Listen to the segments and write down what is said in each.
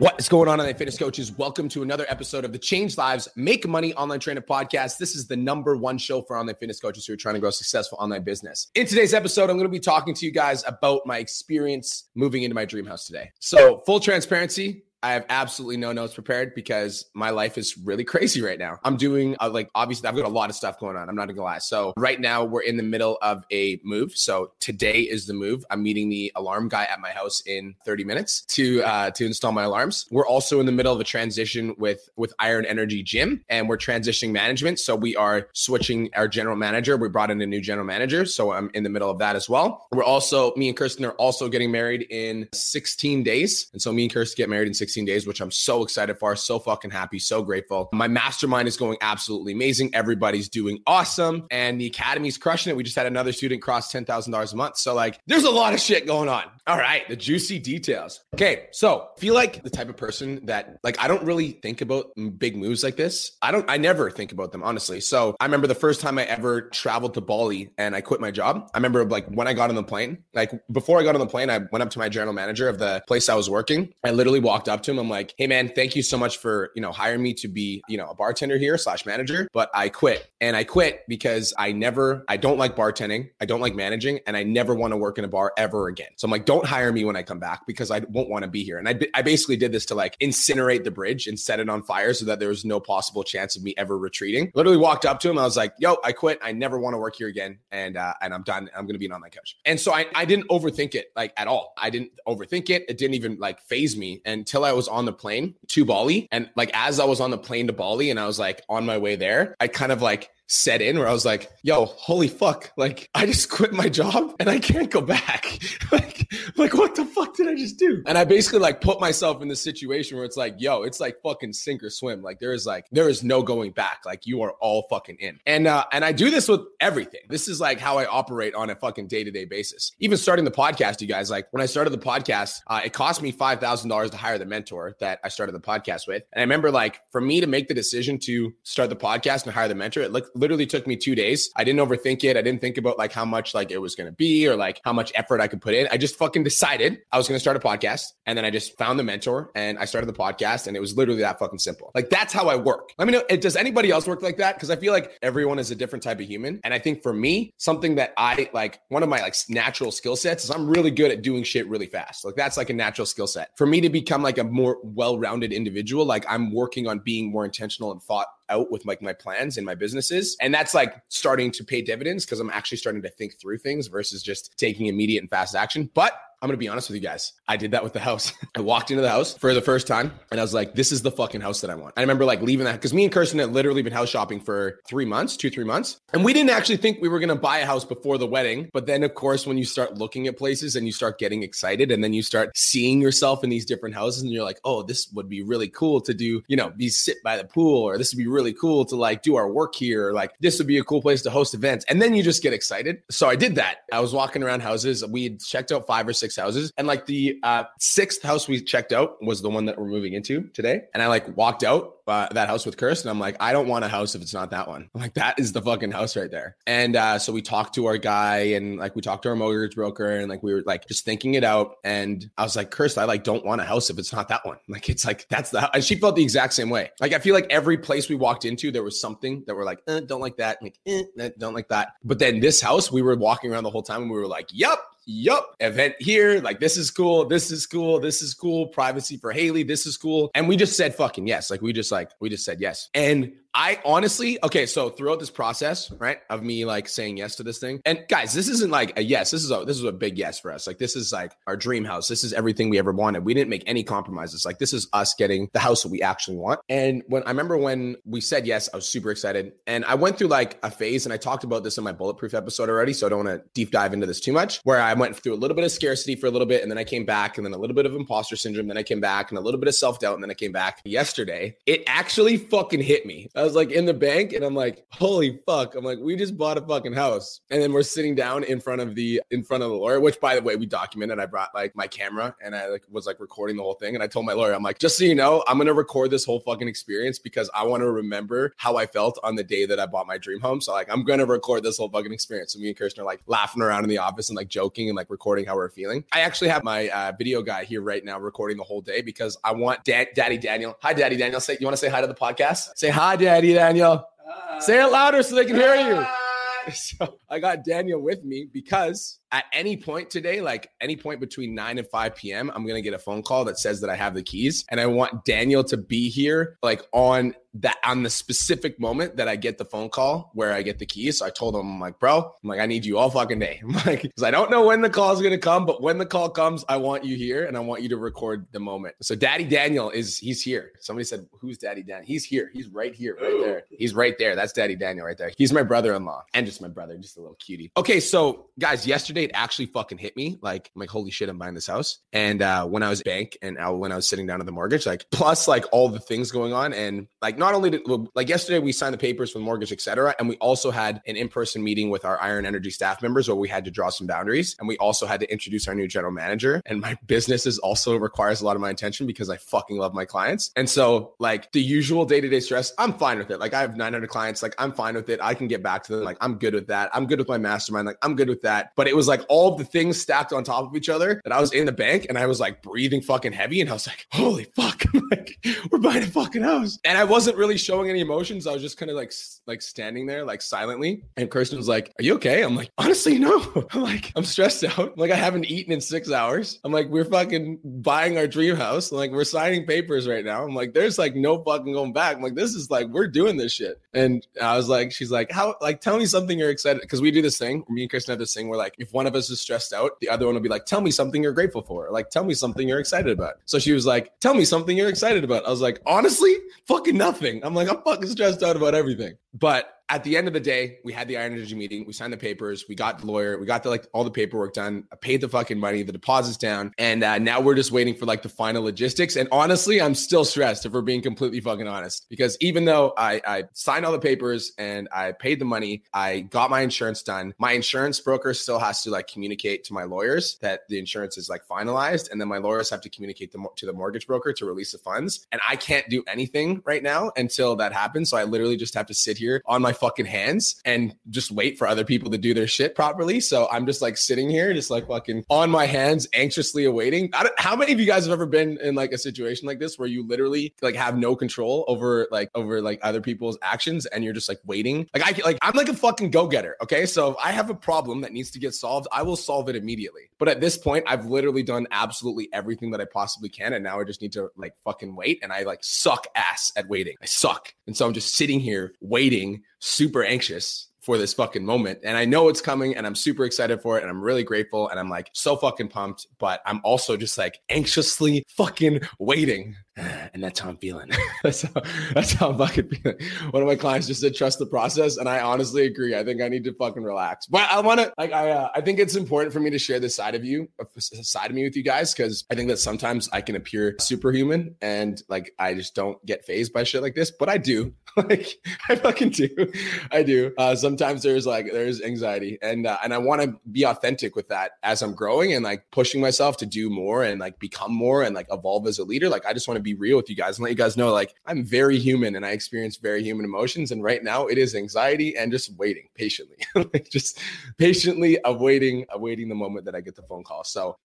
What is going on, online fitness coaches? Welcome to another episode of the Change Lives Make Money Online Trainer Podcast. This is the number one show for online fitness coaches who are trying to grow successful online business. In today's episode, I'm going to be talking to you guys about my experience moving into my dream house today. So, full transparency, I have absolutely no notes prepared because my life is really crazy right now. I'm doing uh, like obviously I've got a lot of stuff going on. I'm not gonna lie. So right now we're in the middle of a move. So today is the move. I'm meeting the alarm guy at my house in 30 minutes to uh, to install my alarms. We're also in the middle of a transition with with Iron Energy Gym, and we're transitioning management. So we are switching our general manager. We brought in a new general manager, so I'm in the middle of that as well. We're also me and Kirsten are also getting married in 16 days, and so me and Kirsten get married in 16 16 days, which I'm so excited for, so fucking happy, so grateful. My mastermind is going absolutely amazing. Everybody's doing awesome. And the academy's crushing it. We just had another student cross $10,000 a month. So, like, there's a lot of shit going on. All right, the juicy details. Okay, so feel like the type of person that, like, I don't really think about big moves like this. I don't, I never think about them, honestly. So, I remember the first time I ever traveled to Bali and I quit my job. I remember, like, when I got on the plane, like, before I got on the plane, I went up to my general manager of the place I was working. I literally walked up to him. I'm like, hey man, thank you so much for you know hiring me to be you know a bartender here slash manager, but I quit, and I quit because I never, I don't like bartending, I don't like managing, and I never want to work in a bar ever again. So I'm like, don't hire me when I come back because I won't want to be here. And I, I basically did this to like incinerate the bridge and set it on fire so that there was no possible chance of me ever retreating. Literally walked up to him, I was like, yo, I quit, I never want to work here again, and uh, and I'm done. I'm gonna be an online coach. And so I I didn't overthink it like at all. I didn't overthink it. It didn't even like phase me until I was on the plane to Bali. And like as I was on the plane to Bali and I was like on my way there, I kind of like set in where I was like, yo, holy fuck. Like I just quit my job and I can't go back. like, like what the fuck did I just do? And I basically like put myself in this situation where it's like, yo, it's like fucking sink or swim. Like there is like, there is no going back. Like you are all fucking in. And, uh, and I do this with everything. This is like how I operate on a fucking day to day basis. Even starting the podcast, you guys, like when I started the podcast, uh, it cost me $5,000 to hire the mentor that I started the podcast with. And I remember like for me to make the decision to start the podcast and hire the mentor, it looked literally took me two days. I didn't overthink it. I didn't think about like how much like it was going to be or like how much effort I could put in. I just fucking decided I was going to start a podcast. And then I just found the mentor and I started the podcast. And it was literally that fucking simple. Like that's how I work. Let me know. Eh, does anybody else work like that? Because I feel like everyone is a different type of human. And I think for me, something that I like, one of my like natural skill sets is I'm really good at doing shit really fast. Like that's like a natural skill set. For me to become like a more well rounded individual, like I'm working on being more intentional and thought out with like my plans and my businesses. And that's like starting to pay dividends because I'm actually starting to think through things versus just taking immediate and fast action. But I'm gonna be honest with you guys. I did that with the house. I walked into the house for the first time and I was like, this is the fucking house that I want. I remember like leaving that because me and Kirsten had literally been house shopping for three months, two, three months. And we didn't actually think we were gonna buy a house before the wedding. But then, of course, when you start looking at places and you start getting excited and then you start seeing yourself in these different houses and you're like, oh, this would be really cool to do, you know, be sit by the pool or this would be really cool to like do our work here. Or, like this would be a cool place to host events. And then you just get excited. So I did that. I was walking around houses. We had checked out five or six houses and like the uh, sixth house we checked out was the one that we're moving into today. And I like walked out uh, that house with Kirsten. I'm like, I don't want a house if it's not that one. I'm like, that is the fucking house right there. And uh, so we talked to our guy and like we talked to our mortgage broker and like we were like just thinking it out. And I was like, Kirsten, I like don't want a house if it's not that one. Like it's like that's the and she felt the exact same way. Like I feel like every place we walked into, there was something that we're like, eh, don't like that, like eh, don't like that. But then this house, we were walking around the whole time and we were like, yep, yup, event here. Like, this is cool. This is cool. This is cool. Privacy for Haley. This is cool. And we just said fucking yes. Like, we just like, we just said yes. And I honestly, okay, so throughout this process, right, of me like saying yes to this thing, and guys, this isn't like a yes. This is a this is a big yes for us. Like this is like our dream house. This is everything we ever wanted. We didn't make any compromises. Like this is us getting the house that we actually want. And when I remember when we said yes, I was super excited. And I went through like a phase, and I talked about this in my bulletproof episode already. So I don't want to deep dive into this too much. Where I went through a little bit of scarcity for a little bit, and then I came back, and then a little bit of imposter syndrome. Then I came back, and a little bit of self doubt, and then I came back. Yesterday, it actually fucking hit me I was like in the bank and I'm like, holy fuck. I'm like, we just bought a fucking house. And then we're sitting down in front of the in front of the lawyer, which by the way, we documented. I brought like my camera and I like was like recording the whole thing. And I told my lawyer, I'm like, just so you know, I'm gonna record this whole fucking experience because I want to remember how I felt on the day that I bought my dream home. So like I'm gonna record this whole fucking experience. So me and Kirsten are like laughing around in the office and like joking and like recording how we're feeling. I actually have my uh, video guy here right now recording the whole day because I want da- Daddy Daniel. Hi, Daddy Daniel. Say you want to say hi to the podcast? Say hi, Daddy Daniel. Hi. Say it louder so they can hear you. Uh, so I got Daniel with me because at any point today, like any point between 9 and 5 p.m., I'm going to get a phone call that says that I have the keys. And I want Daniel to be here, like on that, on the specific moment that I get the phone call where I get the keys. So I told him, I'm like, bro, I'm like, I need you all fucking day. I'm like, because I don't know when the call is going to come, but when the call comes, I want you here and I want you to record the moment. So Daddy Daniel is, he's here. Somebody said, who's Daddy Daniel? He's here. He's right here, right there. He's right there. That's Daddy Daniel right there. He's my brother in law and just my brother, just a little cutie. Okay. So guys, yesterday, it actually fucking hit me. Like, I'm like, holy shit, I'm buying this house. And uh, when I was bank and I, when I was sitting down at the mortgage, like plus like all the things going on, and like not only did like yesterday we signed the papers for the mortgage, etc. And we also had an in-person meeting with our Iron Energy staff members where we had to draw some boundaries, and we also had to introduce our new general manager. And my business is also requires a lot of my attention because I fucking love my clients. And so like the usual day-to-day stress, I'm fine with it. Like I have 900 clients, like I'm fine with it. I can get back to them. Like I'm good with that. I'm good with my mastermind. Like I'm good with that. But it was like all the things stacked on top of each other that I was in the bank and I was like breathing fucking heavy. And I was like, holy fuck, like, we're buying a fucking house. And I wasn't really showing any emotions. I was just kind of like, like standing there, like silently. And Kirsten was like, are you okay? I'm like, honestly, no. I'm like, I'm stressed out. Like, I haven't eaten in six hours. I'm like, we're fucking buying our dream house. Like, we're signing papers right now. I'm like, there's like no fucking going back. I'm like, this is like, we're doing this shit. And I was like, she's like, how, like, tell me something you're excited. Cause we do this thing. Me and Kirsten have this thing where like, if one of us is stressed out, the other one will be like, tell me something you're grateful for. Like, tell me something you're excited about. So she was like, tell me something you're excited about. I was like, honestly, fucking nothing. I'm like, I'm fucking stressed out about everything. But at the end of the day, we had the Iron Energy meeting. We signed the papers. We got the lawyer. We got the like all the paperwork done. I paid the fucking money. The deposits down, and uh, now we're just waiting for like the final logistics. And honestly, I'm still stressed if we're being completely fucking honest, because even though I, I signed all the papers and I paid the money, I got my insurance done. My insurance broker still has to like communicate to my lawyers that the insurance is like finalized, and then my lawyers have to communicate the, to the mortgage broker to release the funds. And I can't do anything right now until that happens. So I literally just have to sit here on my fucking hands and just wait for other people to do their shit properly. So I'm just like sitting here, just like fucking on my hands, anxiously awaiting. how many of you guys have ever been in like a situation like this where you literally like have no control over like over like other people's actions and you're just like waiting? Like I like I'm like a fucking go getter. Okay, so if I have a problem that needs to get solved, I will solve it immediately. But at this point, I've literally done absolutely everything that I possibly can, and now I just need to like fucking wait. And I like suck ass at waiting. I suck, and so I'm just sitting here waiting super anxious for this fucking moment. And I know it's coming and I'm super excited for it. And I'm really grateful. And I'm like so fucking pumped. But I'm also just like anxiously fucking waiting. And that's how I'm feeling. that's, how, that's how I'm fucking feeling. One of my clients just said, trust the process. And I honestly agree. I think I need to fucking relax. But I want to, like, I, uh, I think it's important for me to share this side of you, a side of me with you guys, because I think that sometimes I can appear superhuman and like I just don't get phased by shit like this. But I do. like, I fucking do. I do. Uh, sometimes there's like, there's anxiety. And, uh, and I want to be authentic with that as I'm growing and like pushing myself to do more and like become more and like evolve as a leader. Like, I just want to be real with you guys and let you guys know like I'm very human and I experience very human emotions. And right now it is anxiety and just waiting patiently, like just patiently awaiting, awaiting the moment that I get the phone call. So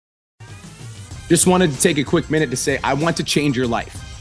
just wanted to take a quick minute to say I want to change your life.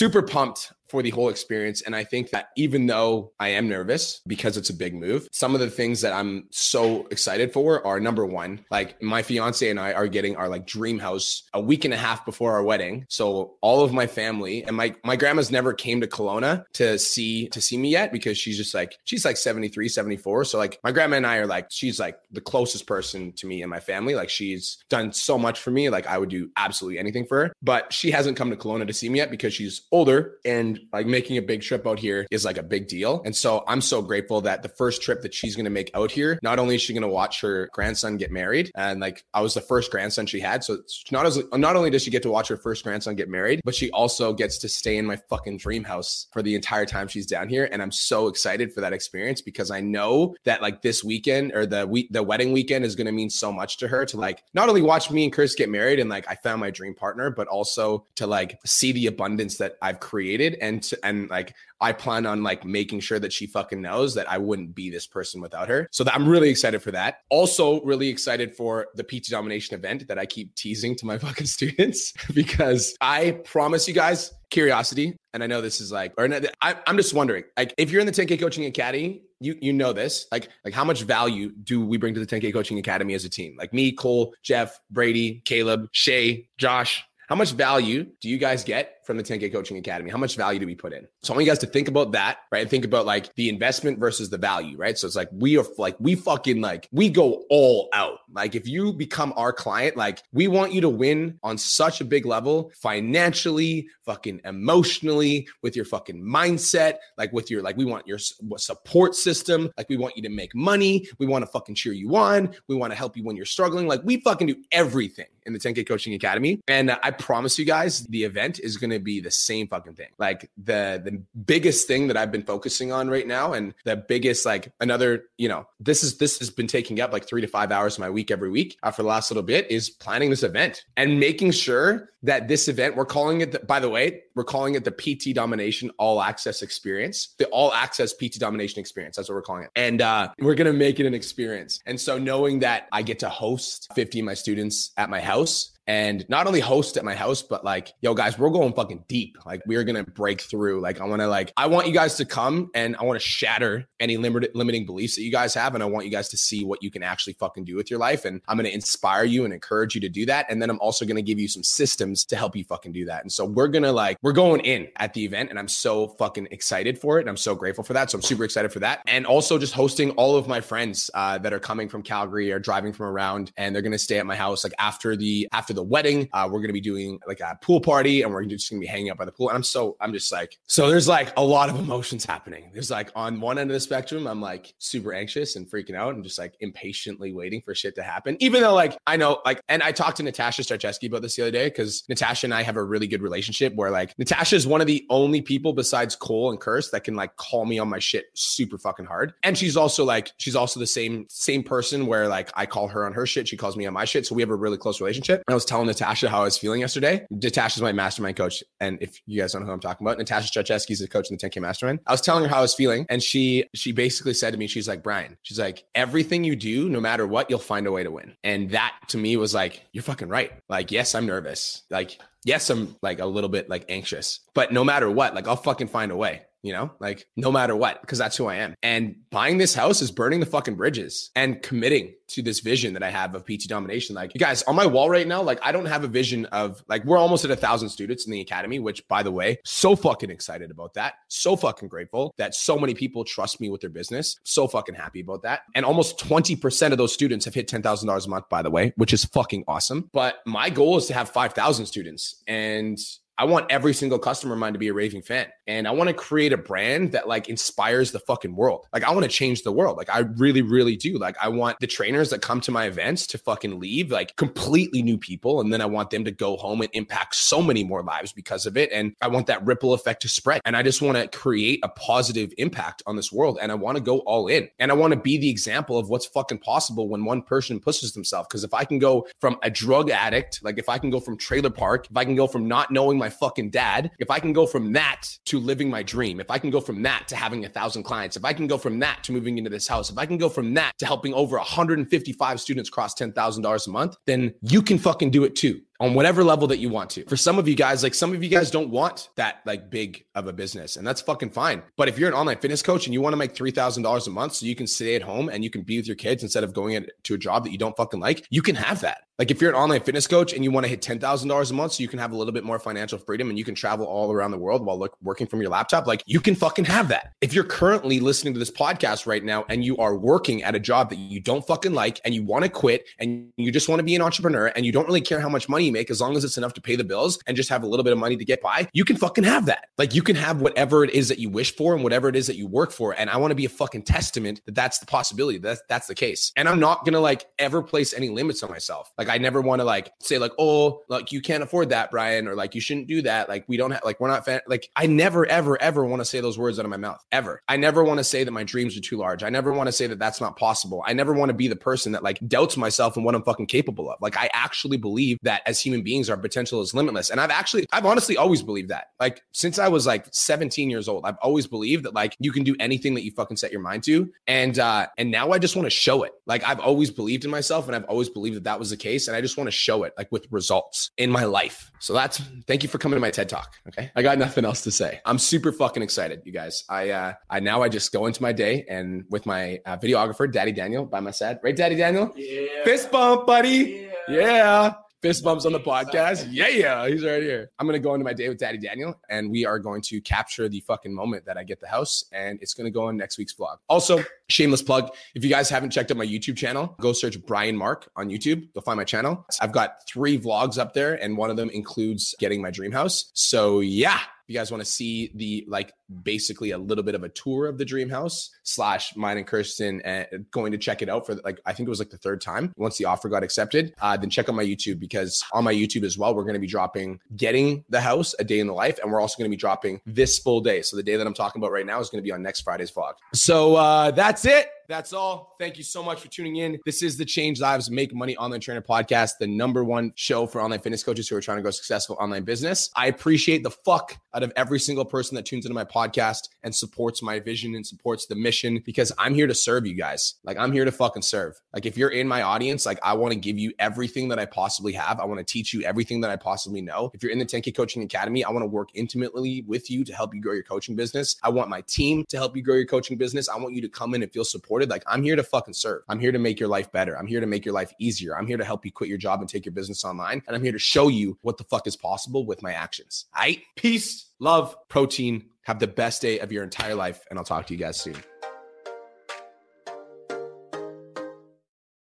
Super pumped for the whole experience. And I think that even though I am nervous because it's a big move, some of the things that I'm so excited for are number one, like my fiance and I are getting our like dream house a week and a half before our wedding. So all of my family and my my grandma's never came to Kelowna to see to see me yet because she's just like she's like 73, 74. So like my grandma and I are like she's like the closest person to me and my family. Like she's done so much for me. Like I would do absolutely anything for her. But she hasn't come to Kelowna to see me yet because she's older and like making a big trip out here is like a big deal. And so I'm so grateful that the first trip that she's going to make out here, not only is she going to watch her grandson get married, and like I was the first grandson she had, so it's not as not only does she get to watch her first grandson get married, but she also gets to stay in my fucking dream house for the entire time she's down here. And I'm so excited for that experience because I know that like this weekend or the week the wedding weekend is going to mean so much to her to like not only watch me and Chris get married and like I found my dream partner, but also to like see the abundance that I've created and to, and like I plan on like making sure that she fucking knows that I wouldn't be this person without her. So that I'm really excited for that. Also, really excited for the PT domination event that I keep teasing to my fucking students because I promise you guys curiosity. And I know this is like, or I, I'm just wondering, like, if you're in the 10K Coaching Academy, you you know this, like, like how much value do we bring to the 10K Coaching Academy as a team? Like me, Cole, Jeff, Brady, Caleb, Shay, Josh, how much value do you guys get from the 10K Coaching Academy? How much value do we put in? So I want you guys to think about that, right? Think about like the investment versus the value, right? So it's like we are like, we fucking like, we go all out. Like if you become our client, like we want you to win on such a big level financially, fucking emotionally, with your fucking mindset, like with your, like we want your support system. Like we want you to make money. We want to fucking cheer you on. We want to help you when you're struggling. Like we fucking do everything in the 10K Coaching Academy. And I promise you guys, the event is going to be the same fucking thing. Like the the biggest thing that I've been focusing on right now, and the biggest like another, you know, this is this has been taking up like three to five hours of my week every week uh, for the last little bit is planning this event and making sure that this event we're calling it. The, by the way, we're calling it the PT Domination All Access Experience, the All Access PT Domination Experience. That's what we're calling it, and uh, we're gonna make it an experience. And so knowing that I get to host 50 of my students at my house and not only host at my house, but like, yo, guys, we're going fucking deep. Like, we're gonna break through. Like, I want to like, I want you guys to come and I want to shatter any limited limiting beliefs that you guys have, and I want you guys to see what you can actually fucking do with your life. And I'm gonna inspire you and encourage you to do that. And then I'm also gonna give you some systems to help you fucking do that. And so we're gonna like, we're going in at the event, and I'm so fucking excited for it, and I'm so grateful for that. So I'm super excited for that, and also just hosting all of my friends uh, that are coming from Calgary or driving from around, and they're gonna stay at my house like after the after the wedding. Uh, we're gonna be doing like a pool party, and we're just gonna be hanging out by the pool. And I'm so I'm just like so. There's like a lot of emotions happening. There's like on one end of the spectrum, I'm like super anxious and freaking out, and just like impatiently waiting for shit to happen. Even though like I know like, and I talked to Natasha Starcheski about this the other day because Natasha and I have a really good relationship where like Natasha is one of the only people besides Cole and Curse that can like call me on my shit super fucking hard. And she's also like she's also the same same person where like I call her on her shit, she calls me on my shit, so we have a really close relationship. And I was telling Natasha how I was feeling yesterday. Natasha's my mastermind coach, and if you guys don't know who I'm talking about, Natasha Starcheski is the coach in the 10K Mastermind. I was telling her how I was feeling, and she she basically said to me, she's like, Brian, she's like, everything you do, no matter what, you'll find a way to win. And that to me was like, you're fucking right. Like, yes, I'm nervous. Like, yes, I'm like a little bit like anxious, but no matter what, like I'll fucking find a way you know, like no matter what, because that's who I am. And buying this house is burning the fucking bridges and committing to this vision that I have of PT domination. Like, you guys, on my wall right now, like, I don't have a vision of like, we're almost at a thousand students in the academy, which by the way, so fucking excited about that. So fucking grateful that so many people trust me with their business. So fucking happy about that. And almost 20% of those students have hit $10,000 a month, by the way, which is fucking awesome. But my goal is to have 5,000 students. And I want every single customer of mine to be a raving fan. And I want to create a brand that like inspires the fucking world. Like I want to change the world. Like I really, really do. Like I want the trainers that come to my events to fucking leave like completely new people. And then I want them to go home and impact so many more lives because of it. And I want that ripple effect to spread. And I just want to create a positive impact on this world. And I want to go all in. And I want to be the example of what's fucking possible when one person pushes themselves. Because if I can go from a drug addict, like if I can go from trailer park, if I can go from not knowing my fucking dad, if I can go from that to living my dream, if I can go from that to having a thousand clients, if I can go from that to moving into this house, if I can go from that to helping over 155 students cross $10,000 a month, then you can fucking do it too. On whatever level that you want to. For some of you guys, like some of you guys don't want that like big of a business, and that's fucking fine. But if you're an online fitness coach and you want to make $3,000 a month so you can stay at home and you can be with your kids instead of going to a job that you don't fucking like, you can have that. Like if you're an online fitness coach and you want to hit $10,000 a month so you can have a little bit more financial freedom and you can travel all around the world while look, working from your laptop, like you can fucking have that. If you're currently listening to this podcast right now and you are working at a job that you don't fucking like and you want to quit and you just want to be an entrepreneur and you don't really care how much money you make as long as it's enough to pay the bills and just have a little bit of money to get by, you can fucking have that. Like you can have whatever it is that you wish for and whatever it is that you work for. And I want to be a fucking testament that that's the possibility. That that's the case. And I'm not to like ever place any limits on myself. Like I never want to like say like, oh, like you can't afford that, Brian, or like you shouldn't do that. Like we don't have like we're not fan- like I never ever ever want to say those words out of my mouth ever. I never want to say that my dreams are too large. I never want to say that that's not possible. I never want to be the person that like doubts myself and what I'm fucking capable of. Like I actually believe that as human beings our potential is limitless. And I've actually I've honestly always believed that. Like since I was like 17 years old, I've always believed that like you can do anything that you fucking set your mind to. And uh and now I just want to show it. Like I've always believed in myself and I've always believed that that was the case and I just want to show it like with results in my life. So that's thank you for coming to my TED Talk. Okay. I got nothing else to say. I'm super fucking excited, you guys. I uh I now I just go into my day and with my uh, videographer, Daddy Daniel, by my side. Right, Daddy Daniel? Yeah. Fist bump, buddy. Yeah. Yeah. Fist bumps on the podcast. Yeah, yeah. He's right here. I'm going to go into my day with Daddy Daniel and we are going to capture the fucking moment that I get the house and it's going to go on next week's vlog. Also, shameless plug. If you guys haven't checked out my YouTube channel, go search Brian Mark on YouTube. You'll find my channel. I've got three vlogs up there and one of them includes getting my dream house. So, yeah, you guys want to see the like basically a little bit of a tour of the dream house slash mine and kirsten and going to check it out for like i think it was like the third time once the offer got accepted uh, then check out my youtube because on my youtube as well we're going to be dropping getting the house a day in the life and we're also going to be dropping this full day. So the day that i'm talking about right now is going to be on next friday's vlog. So uh, that's it that's all. Thank you so much for tuning in. This is the Change Lives Make Money Online Trainer podcast, the number one show for online fitness coaches who are trying to grow successful online business. I appreciate the fuck out of every single person that tunes into my podcast and supports my vision and supports the mission because I'm here to serve you guys. Like I'm here to fucking serve. Like if you're in my audience, like I want to give you everything that I possibly have. I want to teach you everything that I possibly know. If you're in the 10K Coaching Academy, I want to work intimately with you to help you grow your coaching business. I want my team to help you grow your coaching business. I want you to come in and feel supported. Like I'm here to fucking serve. I'm here to make your life better. I'm here to make your life easier. I'm here to help you quit your job and take your business online. And I'm here to show you what the fuck is possible with my actions. All right. Peace, love, protein. Have the best day of your entire life. And I'll talk to you guys soon.